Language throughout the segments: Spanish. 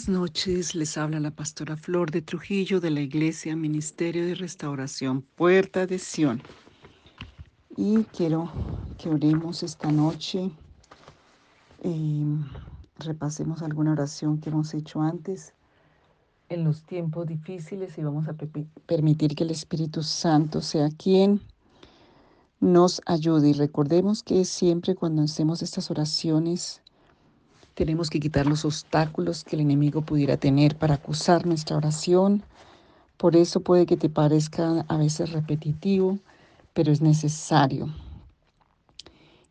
Buenas noches, les habla la pastora Flor de Trujillo de la Iglesia Ministerio de Restauración Puerta de Sion. Y quiero que oremos esta noche, y repasemos alguna oración que hemos hecho antes en los tiempos difíciles y vamos a permitir que el Espíritu Santo sea quien nos ayude. Y recordemos que siempre cuando hacemos estas oraciones, tenemos que quitar los obstáculos que el enemigo pudiera tener para acusar nuestra oración. Por eso puede que te parezca a veces repetitivo, pero es necesario.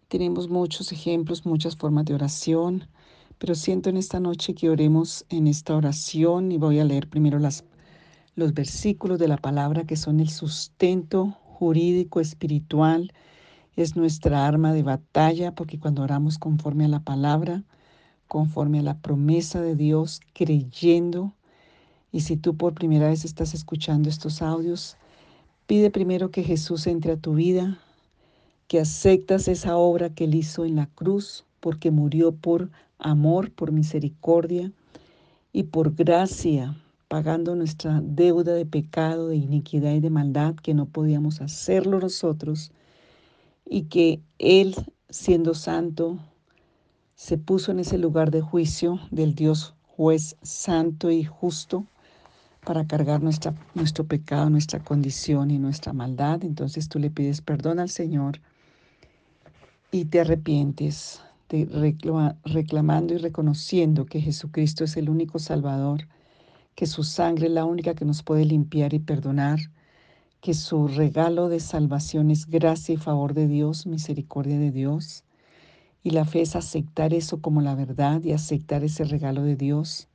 Tenemos muchos ejemplos, muchas formas de oración, pero siento en esta noche que oremos en esta oración y voy a leer primero las, los versículos de la palabra que son el sustento jurídico espiritual, es nuestra arma de batalla, porque cuando oramos conforme a la palabra, conforme a la promesa de Dios, creyendo. Y si tú por primera vez estás escuchando estos audios, pide primero que Jesús entre a tu vida, que aceptas esa obra que Él hizo en la cruz, porque murió por amor, por misericordia y por gracia, pagando nuestra deuda de pecado, de iniquidad y de maldad, que no podíamos hacerlo nosotros, y que Él, siendo santo, se puso en ese lugar de juicio del Dios juez santo y justo para cargar nuestra, nuestro pecado, nuestra condición y nuestra maldad. Entonces tú le pides perdón al Señor y te arrepientes, reclamando y reconociendo que Jesucristo es el único Salvador, que su sangre es la única que nos puede limpiar y perdonar, que su regalo de salvación es gracia y favor de Dios, misericordia de Dios y la fe es aceptar eso como la verdad y aceptar ese regalo de Dios.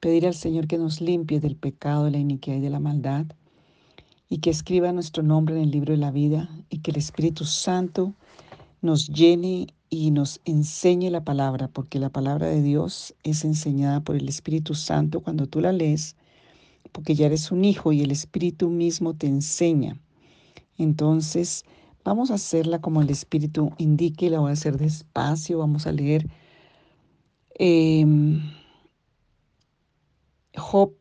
Pedir al Señor que nos limpie del pecado, de la iniquidad y de la maldad. Y que escriba nuestro nombre en el libro de la vida. Y que el Espíritu Santo nos llene y nos enseñe la palabra. Porque la palabra de Dios es enseñada por el Espíritu Santo cuando tú la lees. Porque ya eres un hijo y el Espíritu mismo te enseña. Entonces, Vamos a hacerla como el Espíritu indique, la voy a hacer despacio, vamos a leer em, Job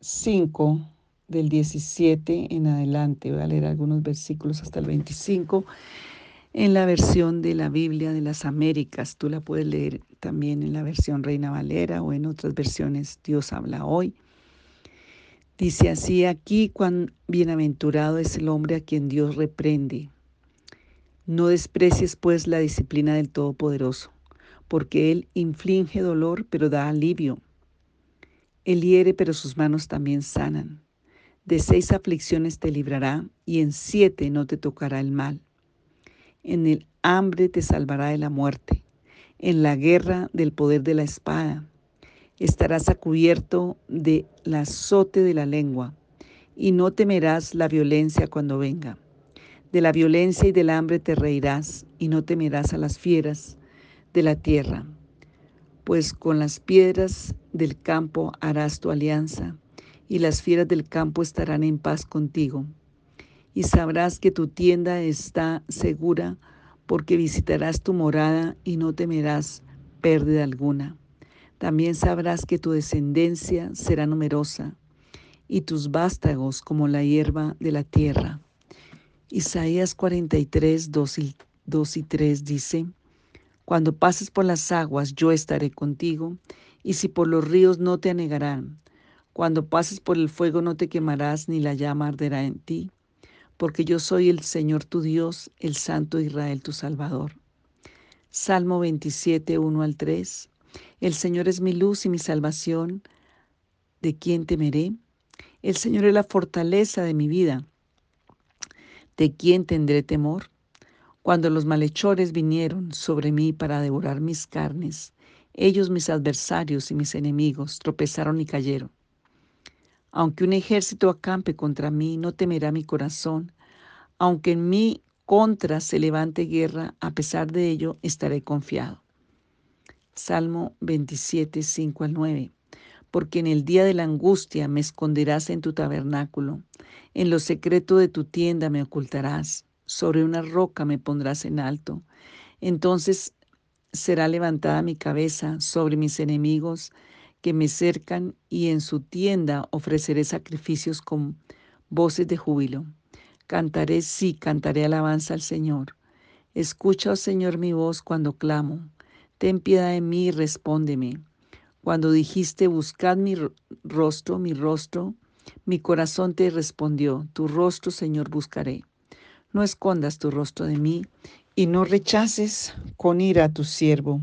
5 del 17 en adelante. Voy a leer algunos versículos hasta el 25 en la versión de la Biblia de las Américas. Tú la puedes leer también en la versión Reina Valera o en otras versiones Dios habla hoy. Dice así aquí, cuán bienaventurado es el hombre a quien Dios reprende. No desprecies pues la disciplina del Todopoderoso, porque Él inflige dolor, pero da alivio. Él hiere, pero sus manos también sanan. De seis aflicciones te librará, y en siete no te tocará el mal. En el hambre te salvará de la muerte, en la guerra del poder de la espada estarás a cubierto del azote de la lengua, y no temerás la violencia cuando venga. De la violencia y del hambre te reirás, y no temerás a las fieras de la tierra, pues con las piedras del campo harás tu alianza, y las fieras del campo estarán en paz contigo. Y sabrás que tu tienda está segura, porque visitarás tu morada y no temerás pérdida alguna también sabrás que tu descendencia será numerosa y tus vástagos como la hierba de la tierra. Isaías 43, 2 y, 2 y 3 dice, Cuando pases por las aguas yo estaré contigo, y si por los ríos no te anegarán. Cuando pases por el fuego no te quemarás, ni la llama arderá en ti, porque yo soy el Señor tu Dios, el Santo Israel tu Salvador. Salmo 27, 1 al 3. El Señor es mi luz y mi salvación. ¿De quién temeré? El Señor es la fortaleza de mi vida. ¿De quién tendré temor? Cuando los malhechores vinieron sobre mí para devorar mis carnes, ellos, mis adversarios y mis enemigos, tropezaron y cayeron. Aunque un ejército acampe contra mí, no temerá mi corazón. Aunque en mí contra se levante guerra, a pesar de ello estaré confiado. Salmo 27, 5 al 9. Porque en el día de la angustia me esconderás en tu tabernáculo, en lo secreto de tu tienda me ocultarás, sobre una roca me pondrás en alto. Entonces será levantada mi cabeza sobre mis enemigos, que me cercan y en su tienda ofreceré sacrificios con voces de júbilo. Cantaré, sí, cantaré alabanza al Señor. Escucha, oh Señor, mi voz cuando clamo. Ten piedad de mí y respóndeme. Cuando dijiste, buscad mi rostro, mi rostro, mi corazón te respondió, tu rostro, Señor, buscaré. No escondas tu rostro de mí y no rechaces con ira a tu siervo.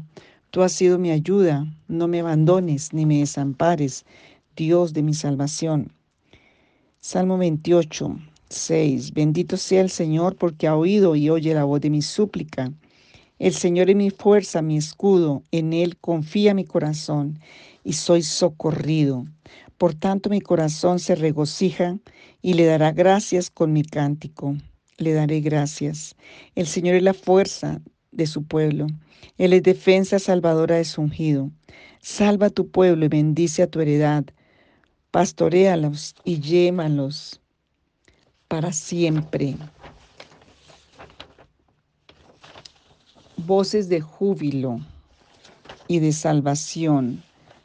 Tú has sido mi ayuda, no me abandones ni me desampares, Dios de mi salvación. Salmo 28, 6. Bendito sea el Señor porque ha oído y oye la voz de mi súplica. El Señor es mi fuerza, mi escudo, en Él confía mi corazón y soy socorrido. Por tanto mi corazón se regocija y le dará gracias con mi cántico. Le daré gracias. El Señor es la fuerza de su pueblo. Él es defensa salvadora de su ungido. Salva a tu pueblo y bendice a tu heredad. Pastoréalos y llémalos para siempre. Voces de júbilo y de salvación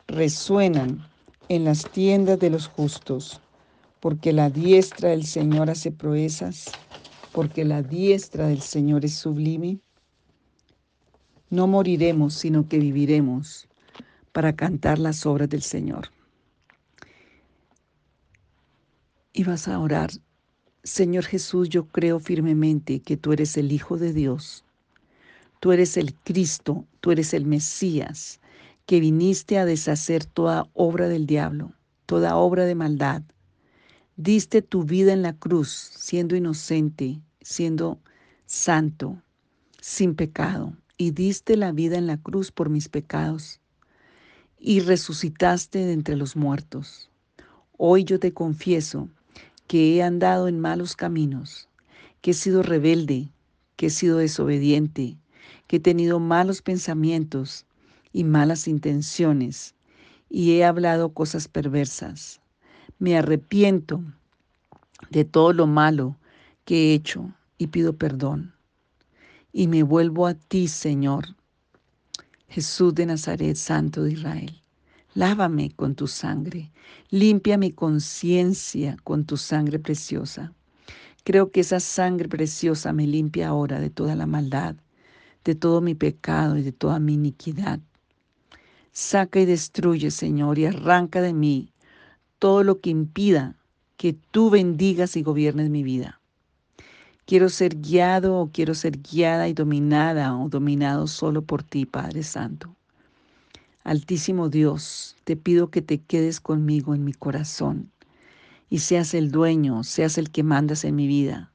resuenan en las tiendas de los justos, porque la diestra del Señor hace proezas, porque la diestra del Señor es sublime. No moriremos, sino que viviremos para cantar las obras del Señor. Y vas a orar, Señor Jesús, yo creo firmemente que tú eres el Hijo de Dios, tú eres el Cristo, tú eres el Mesías, que viniste a deshacer toda obra del diablo, toda obra de maldad. Diste tu vida en la cruz, siendo inocente, siendo santo, sin pecado, y diste la vida en la cruz por mis pecados, y resucitaste de entre los muertos. Hoy yo te confieso que he andado en malos caminos, que he sido rebelde, que he sido desobediente, que he tenido malos pensamientos y malas intenciones y he hablado cosas perversas. Me arrepiento de todo lo malo que he hecho y pido perdón. Y me vuelvo a ti, Señor, Jesús de Nazaret, Santo de Israel. Lávame con tu sangre, limpia mi conciencia con tu sangre preciosa. Creo que esa sangre preciosa me limpia ahora de toda la maldad, de todo mi pecado y de toda mi iniquidad. Saca y destruye, Señor, y arranca de mí todo lo que impida que tú bendigas y gobiernes mi vida. Quiero ser guiado o quiero ser guiada y dominada o dominado solo por ti, Padre Santo. Altísimo Dios, te pido que te quedes conmigo en mi corazón y seas el dueño, seas el que mandas en mi vida.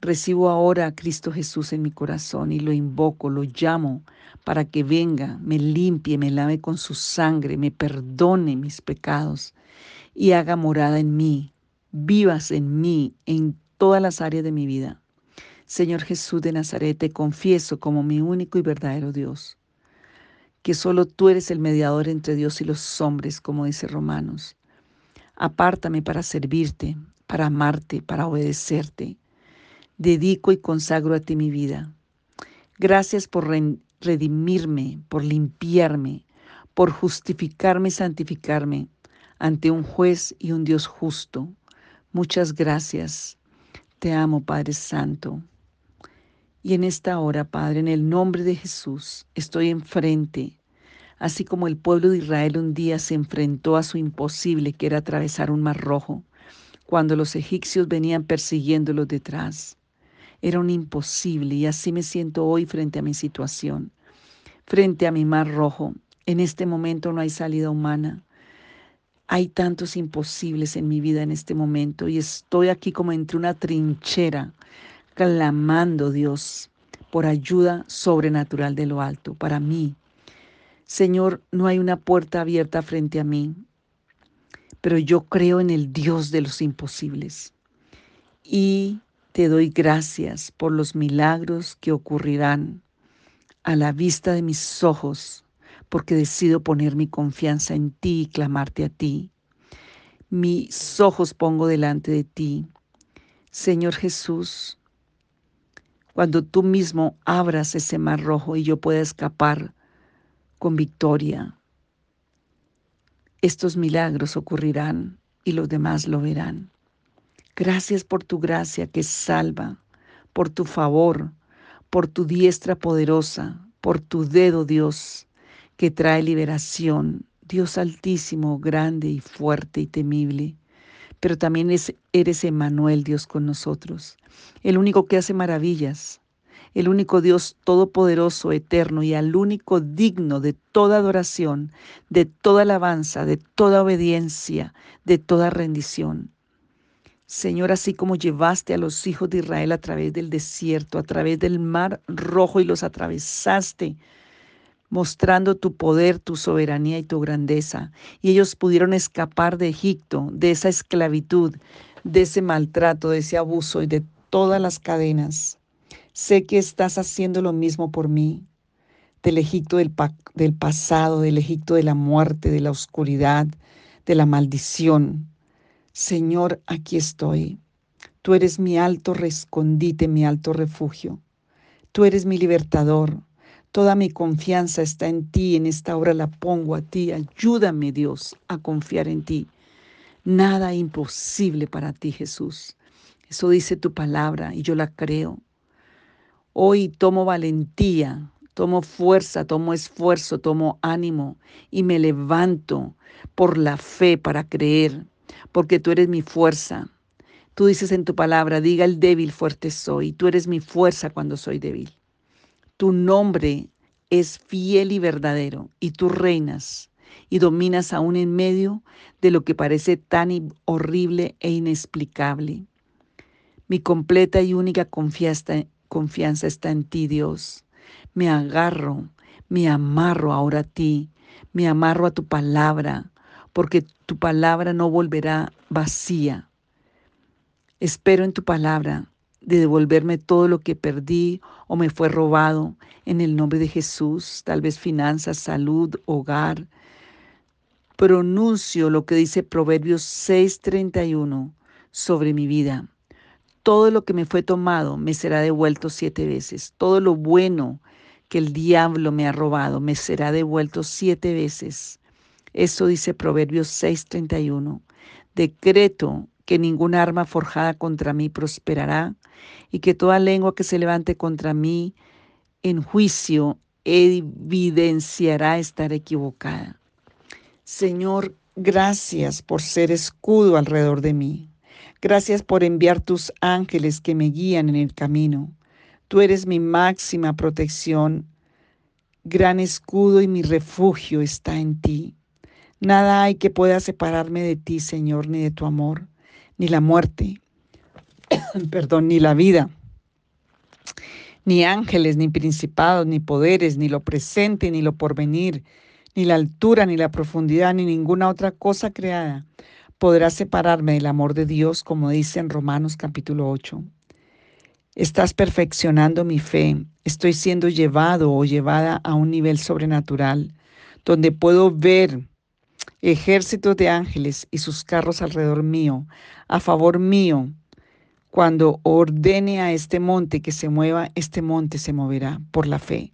Recibo ahora a Cristo Jesús en mi corazón y lo invoco, lo llamo para que venga, me limpie, me lave con su sangre, me perdone mis pecados y haga morada en mí, vivas en mí, en todas las áreas de mi vida. Señor Jesús de Nazaret, te confieso como mi único y verdadero Dios, que solo tú eres el mediador entre Dios y los hombres, como dice Romanos. Apártame para servirte, para amarte, para obedecerte dedico y consagro a ti mi vida. Gracias por redimirme, por limpiarme, por justificarme y santificarme ante un juez y un Dios justo. Muchas gracias. Te amo, Padre Santo. Y en esta hora, Padre, en el nombre de Jesús, estoy enfrente, así como el pueblo de Israel un día se enfrentó a su imposible, que era atravesar un mar rojo, cuando los egipcios venían persiguiéndolos detrás. Era un imposible y así me siento hoy frente a mi situación, frente a mi mar rojo. En este momento no hay salida humana. Hay tantos imposibles en mi vida en este momento y estoy aquí como entre una trinchera, clamando Dios por ayuda sobrenatural de lo alto para mí. Señor, no hay una puerta abierta frente a mí, pero yo creo en el Dios de los imposibles. Y te doy gracias por los milagros que ocurrirán a la vista de mis ojos, porque decido poner mi confianza en ti y clamarte a ti. Mis ojos pongo delante de ti. Señor Jesús, cuando tú mismo abras ese mar rojo y yo pueda escapar con victoria. estos milagros ocurrirán y los demás lo verán. Gracias por tu gracia que salva, por tu favor, por tu diestra poderosa, por tu dedo, Dios, que trae liberación, Dios altísimo, grande y fuerte y temible. Pero también eres Emanuel, Dios con nosotros, el único que hace maravillas, el único Dios todopoderoso, eterno y al único digno de toda adoración, de toda alabanza, de toda obediencia, de toda rendición. Señor, así como llevaste a los hijos de Israel a través del desierto, a través del mar rojo y los atravesaste, mostrando tu poder, tu soberanía y tu grandeza. Y ellos pudieron escapar de Egipto, de esa esclavitud, de ese maltrato, de ese abuso y de todas las cadenas. Sé que estás haciendo lo mismo por mí, del Egipto del, del pasado, del Egipto de la muerte, de la oscuridad, de la maldición Señor, aquí estoy. Tú eres mi alto rescondite, mi alto refugio. Tú eres mi libertador. Toda mi confianza está en ti. En esta hora la pongo a ti. Ayúdame, Dios, a confiar en ti. Nada imposible para ti, Jesús. Eso dice tu palabra y yo la creo. Hoy tomo valentía, tomo fuerza, tomo esfuerzo, tomo ánimo y me levanto por la fe para creer porque tú eres mi fuerza. Tú dices en tu palabra, diga el débil, fuerte soy. Tú eres mi fuerza cuando soy débil. Tu nombre es fiel y verdadero, y tú reinas y dominas aún en medio de lo que parece tan horrible e inexplicable. Mi completa y única confianza, está en ti, Dios. Me agarro, me amarro ahora a ti, me amarro a tu palabra, porque tu palabra no volverá vacía. Espero en tu palabra de devolverme todo lo que perdí o me fue robado en el nombre de Jesús, tal vez finanzas, salud, hogar. Pronuncio lo que dice Proverbios 6:31 sobre mi vida. Todo lo que me fue tomado me será devuelto siete veces. Todo lo bueno que el diablo me ha robado me será devuelto siete veces. Eso dice Proverbios 6:31. Decreto que ninguna arma forjada contra mí prosperará y que toda lengua que se levante contra mí en juicio evidenciará estar equivocada. Señor, gracias por ser escudo alrededor de mí. Gracias por enviar tus ángeles que me guían en el camino. Tú eres mi máxima protección. Gran escudo y mi refugio está en ti. Nada hay que pueda separarme de ti, Señor, ni de tu amor, ni la muerte, perdón, ni la vida, ni ángeles, ni principados, ni poderes, ni lo presente, ni lo porvenir, ni la altura, ni la profundidad, ni ninguna otra cosa creada podrá separarme del amor de Dios, como dice en Romanos capítulo 8. Estás perfeccionando mi fe, estoy siendo llevado o llevada a un nivel sobrenatural, donde puedo ver ejércitos de ángeles y sus carros alrededor mío, a favor mío. Cuando ordene a este monte que se mueva, este monte se moverá por la fe.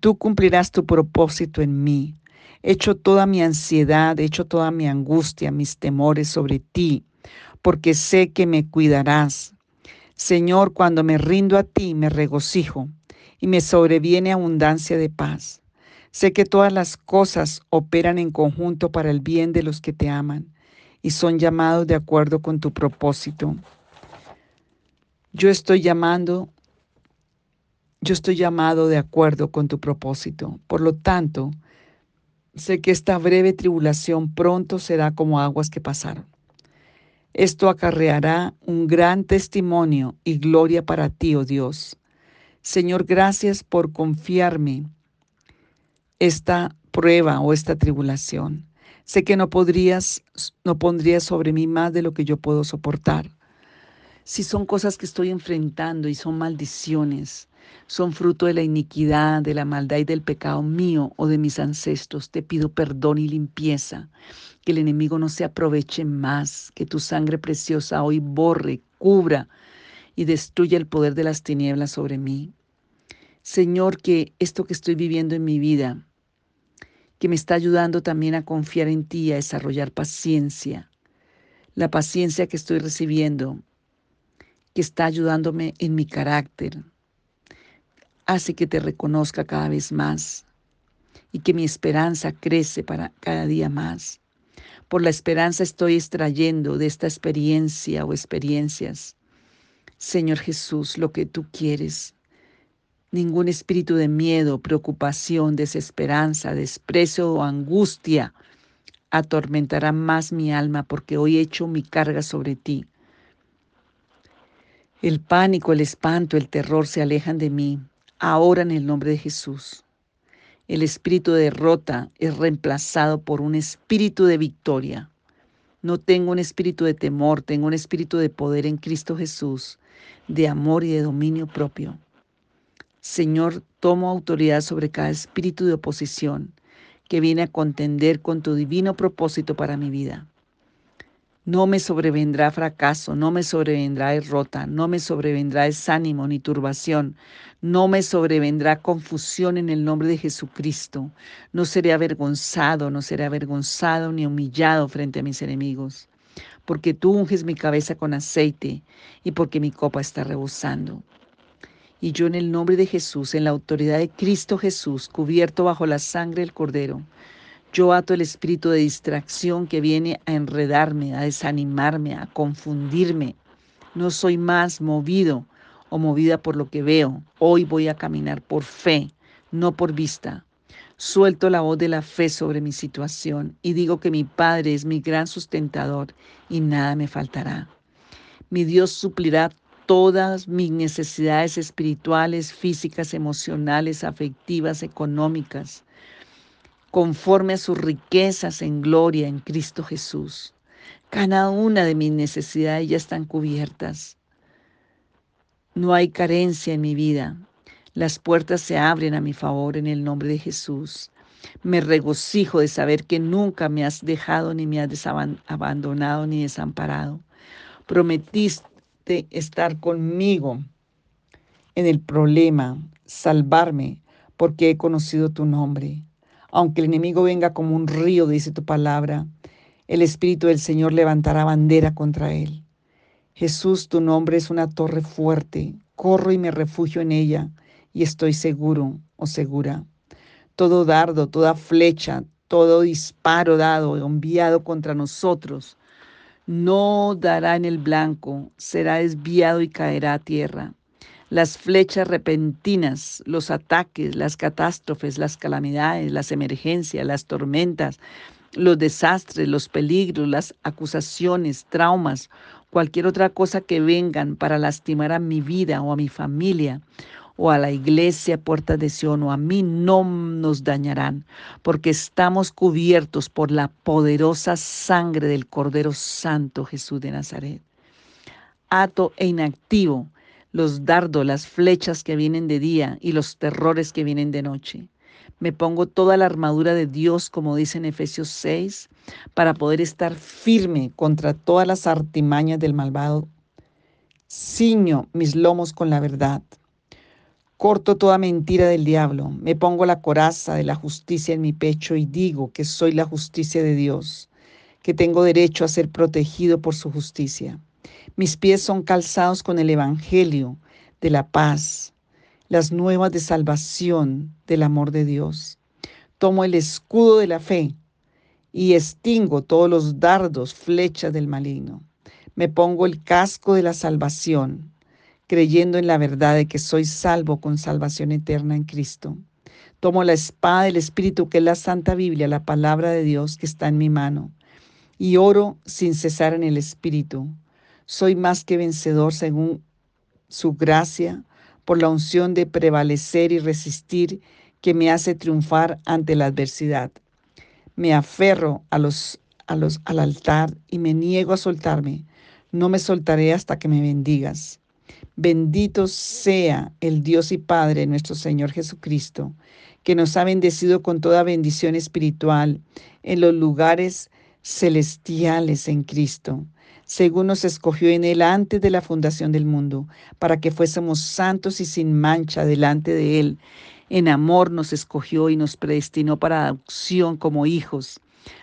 Tú cumplirás tu propósito en mí. Echo toda mi ansiedad, echo toda mi angustia, mis temores sobre ti, porque sé que me cuidarás. Señor, cuando me rindo a ti, me regocijo y me sobreviene abundancia de paz. Sé que todas las cosas operan en conjunto para el bien de los que te aman y son llamados de acuerdo con tu propósito. Yo estoy llamando, yo estoy llamado de acuerdo con tu propósito. Por lo tanto, sé que esta breve tribulación pronto será como aguas que pasaron. Esto acarreará un gran testimonio y gloria para ti, oh Dios. Señor, gracias por confiarme esta prueba o esta tribulación. Sé que no podrías, no pondrías sobre mí más de lo que yo puedo soportar. Si son cosas que estoy enfrentando y son maldiciones, son fruto de la iniquidad, de la maldad y del pecado mío o de mis ancestros, te pido perdón y limpieza, que el enemigo no se aproveche más, que tu sangre preciosa hoy borre, cubra y destruya el poder de las tinieblas sobre mí. Señor, que esto que estoy viviendo en mi vida, que me está ayudando también a confiar en ti, a desarrollar paciencia. La paciencia que estoy recibiendo, que está ayudándome en mi carácter, hace que te reconozca cada vez más y que mi esperanza crece para cada día más. Por la esperanza estoy extrayendo de esta experiencia o experiencias, Señor Jesús, lo que tú quieres. Ningún espíritu de miedo, preocupación, desesperanza, desprecio o angustia atormentará más mi alma porque hoy he hecho mi carga sobre ti. El pánico, el espanto, el terror se alejan de mí ahora en el nombre de Jesús. El espíritu de derrota es reemplazado por un espíritu de victoria. No tengo un espíritu de temor, tengo un espíritu de poder en Cristo Jesús, de amor y de dominio propio. Señor, tomo autoridad sobre cada espíritu de oposición que viene a contender con tu divino propósito para mi vida. No me sobrevendrá fracaso, no me sobrevendrá derrota, no me sobrevendrá desánimo ni turbación, no me sobrevendrá confusión en el nombre de Jesucristo. No seré avergonzado, no seré avergonzado ni humillado frente a mis enemigos, porque tú unges mi cabeza con aceite y porque mi copa está rebosando. Y yo en el nombre de Jesús, en la autoridad de Cristo Jesús, cubierto bajo la sangre del Cordero, yo ato el espíritu de distracción que viene a enredarme, a desanimarme, a confundirme. No soy más movido o movida por lo que veo. Hoy voy a caminar por fe, no por vista. Suelto la voz de la fe sobre mi situación y digo que mi Padre es mi gran sustentador y nada me faltará. Mi Dios suplirá todas mis necesidades espirituales, físicas, emocionales, afectivas, económicas conforme a sus riquezas en gloria en Cristo Jesús. Cada una de mis necesidades ya están cubiertas. No hay carencia en mi vida. Las puertas se abren a mi favor en el nombre de Jesús. Me regocijo de saber que nunca me has dejado ni me has abandonado ni desamparado. Prometiste estar conmigo en el problema, salvarme, porque he conocido tu nombre. Aunque el enemigo venga como un río, dice tu palabra, el Espíritu del Señor levantará bandera contra él. Jesús, tu nombre es una torre fuerte. Corro y me refugio en ella y estoy seguro o segura. Todo dardo, toda flecha, todo disparo dado enviado contra nosotros no dará en el blanco, será desviado y caerá a tierra. Las flechas repentinas, los ataques, las catástrofes, las calamidades, las emergencias, las tormentas, los desastres, los peligros, las acusaciones, traumas, cualquier otra cosa que vengan para lastimar a mi vida o a mi familia o a la iglesia Puerta de Sion o a mí no nos dañarán, porque estamos cubiertos por la poderosa sangre del Cordero Santo Jesús de Nazaret. Ato e inactivo los dardos, las flechas que vienen de día y los terrores que vienen de noche. Me pongo toda la armadura de Dios, como dice en Efesios 6, para poder estar firme contra todas las artimañas del malvado. Ciño mis lomos con la verdad. Corto toda mentira del diablo. Me pongo la coraza de la justicia en mi pecho y digo que soy la justicia de Dios, que tengo derecho a ser protegido por su justicia. Mis pies son calzados con el Evangelio de la paz, las nuevas de salvación del amor de Dios. Tomo el escudo de la fe y extingo todos los dardos, flechas del maligno. Me pongo el casco de la salvación, creyendo en la verdad de que soy salvo con salvación eterna en Cristo. Tomo la espada del Espíritu, que es la Santa Biblia, la palabra de Dios que está en mi mano, y oro sin cesar en el Espíritu soy más que vencedor según su gracia, por la unción de prevalecer y resistir que me hace triunfar ante la adversidad. Me aferro a los, a los, al altar y me niego a soltarme. No me soltaré hasta que me bendigas. Bendito sea el Dios y Padre nuestro Señor Jesucristo, que nos ha bendecido con toda bendición espiritual en los lugares celestiales en Cristo según nos escogió en Él antes de la fundación del mundo, para que fuésemos santos y sin mancha delante de Él, En amor nos escogió y nos predestinó para adopción como hijos,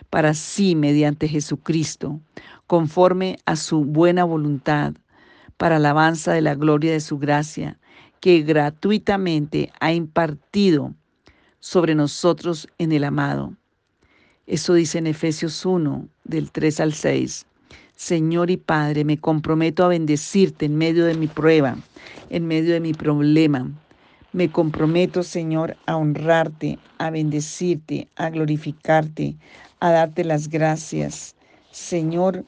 para sí mediante Jesucristo, conforme a su buena voluntad, para alabanza de la gloria de su gracia, que gratuitamente ha impartido sobre nosotros en el amado. Eso dice en Efesios 1, del 3 al 6. Señor y Padre, me comprometo a bendecirte en medio de mi prueba, en medio de mi problema. Me comprometo, Señor, a honrarte, a bendecirte, a glorificarte, a darte las gracias. Señor,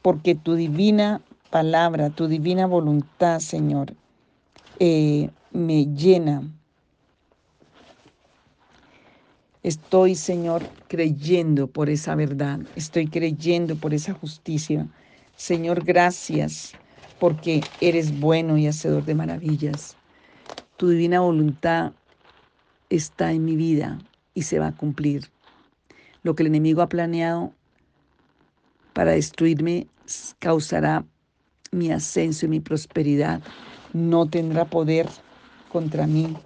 porque tu divina palabra, tu divina voluntad, Señor, eh, me llena. Estoy, Señor, creyendo por esa verdad. Estoy creyendo por esa justicia. Señor, gracias porque eres bueno y hacedor de maravillas. Tu divina voluntad está en mi vida y se va a cumplir. Lo que el enemigo ha planeado para destruirme causará mi ascenso y mi prosperidad. No tendrá poder contra mí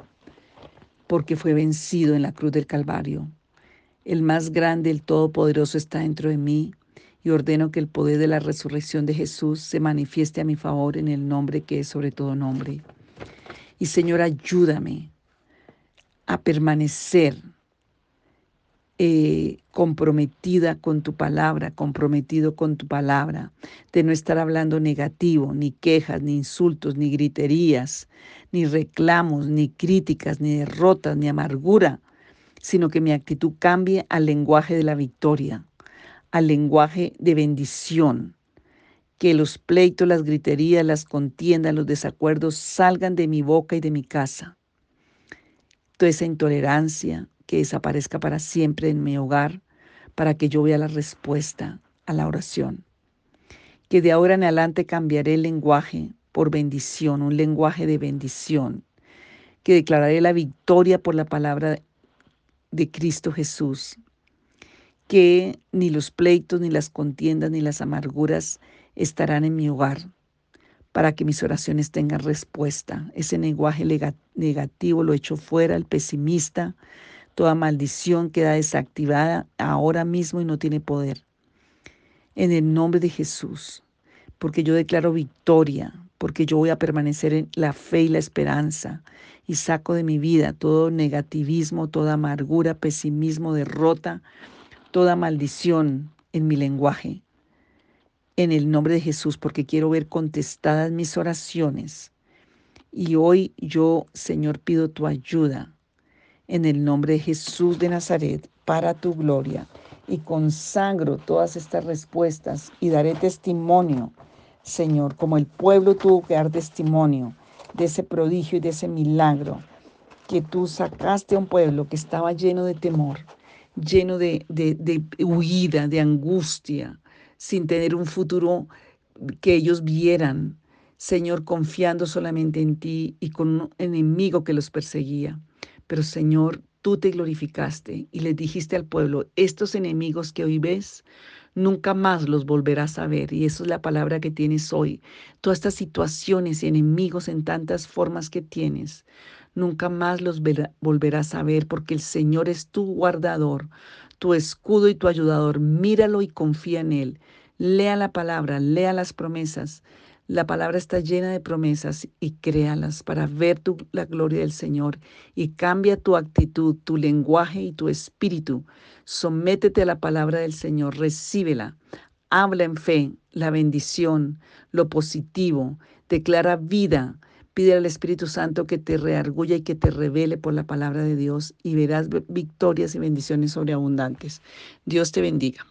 porque fue vencido en la cruz del Calvario. El más grande, el Todopoderoso está dentro de mí y ordeno que el poder de la resurrección de Jesús se manifieste a mi favor en el nombre que es sobre todo nombre. Y Señor, ayúdame a permanecer eh, comprometida con tu palabra, comprometido con tu palabra, de no estar hablando negativo, ni quejas, ni insultos, ni griterías, ni reclamos, ni críticas, ni derrotas, ni amargura, sino que mi actitud cambie al lenguaje de la victoria, al lenguaje de bendición. Que los pleitos, las griterías, las contiendas, los desacuerdos salgan de mi boca y de mi casa. Toda esa intolerancia, que desaparezca para siempre en mi hogar, para que yo vea la respuesta a la oración. Que de ahora en adelante cambiaré el lenguaje por bendición, un lenguaje de bendición. Que declararé la victoria por la palabra de Cristo Jesús. Que ni los pleitos, ni las contiendas, ni las amarguras estarán en mi hogar para que mis oraciones tengan respuesta. Ese lenguaje negativo lo echo fuera, el pesimista, Toda maldición queda desactivada ahora mismo y no tiene poder. En el nombre de Jesús, porque yo declaro victoria, porque yo voy a permanecer en la fe y la esperanza y saco de mi vida todo negativismo, toda amargura, pesimismo, derrota, toda maldición en mi lenguaje. En el nombre de Jesús, porque quiero ver contestadas mis oraciones. Y hoy yo, Señor, pido tu ayuda en el nombre de Jesús de Nazaret, para tu gloria. Y consagro todas estas respuestas y daré testimonio, Señor, como el pueblo tuvo que dar testimonio de ese prodigio y de ese milagro, que tú sacaste a un pueblo que estaba lleno de temor, lleno de, de huida, de angustia, sin tener un futuro que ellos vieran, Señor, confiando solamente en ti y con un enemigo que los perseguía. Pero Señor, tú te glorificaste y le dijiste al pueblo, estos enemigos que hoy ves, nunca más los volverás a ver. Y eso es la palabra que tienes hoy. Todas estas situaciones y enemigos en tantas formas que tienes, nunca más los volverás a ver porque el Señor es tu guardador, tu escudo y tu ayudador. Míralo y confía en Él. Lea la palabra, lea las promesas. La palabra está llena de promesas y créalas para ver tu, la gloria del Señor y cambia tu actitud, tu lenguaje y tu espíritu. Sométete a la palabra del Señor, recíbela. Habla en fe la bendición, lo positivo, declara vida. Pide al Espíritu Santo que te reargulla y que te revele por la palabra de Dios y verás victorias y bendiciones sobreabundantes. Dios te bendiga.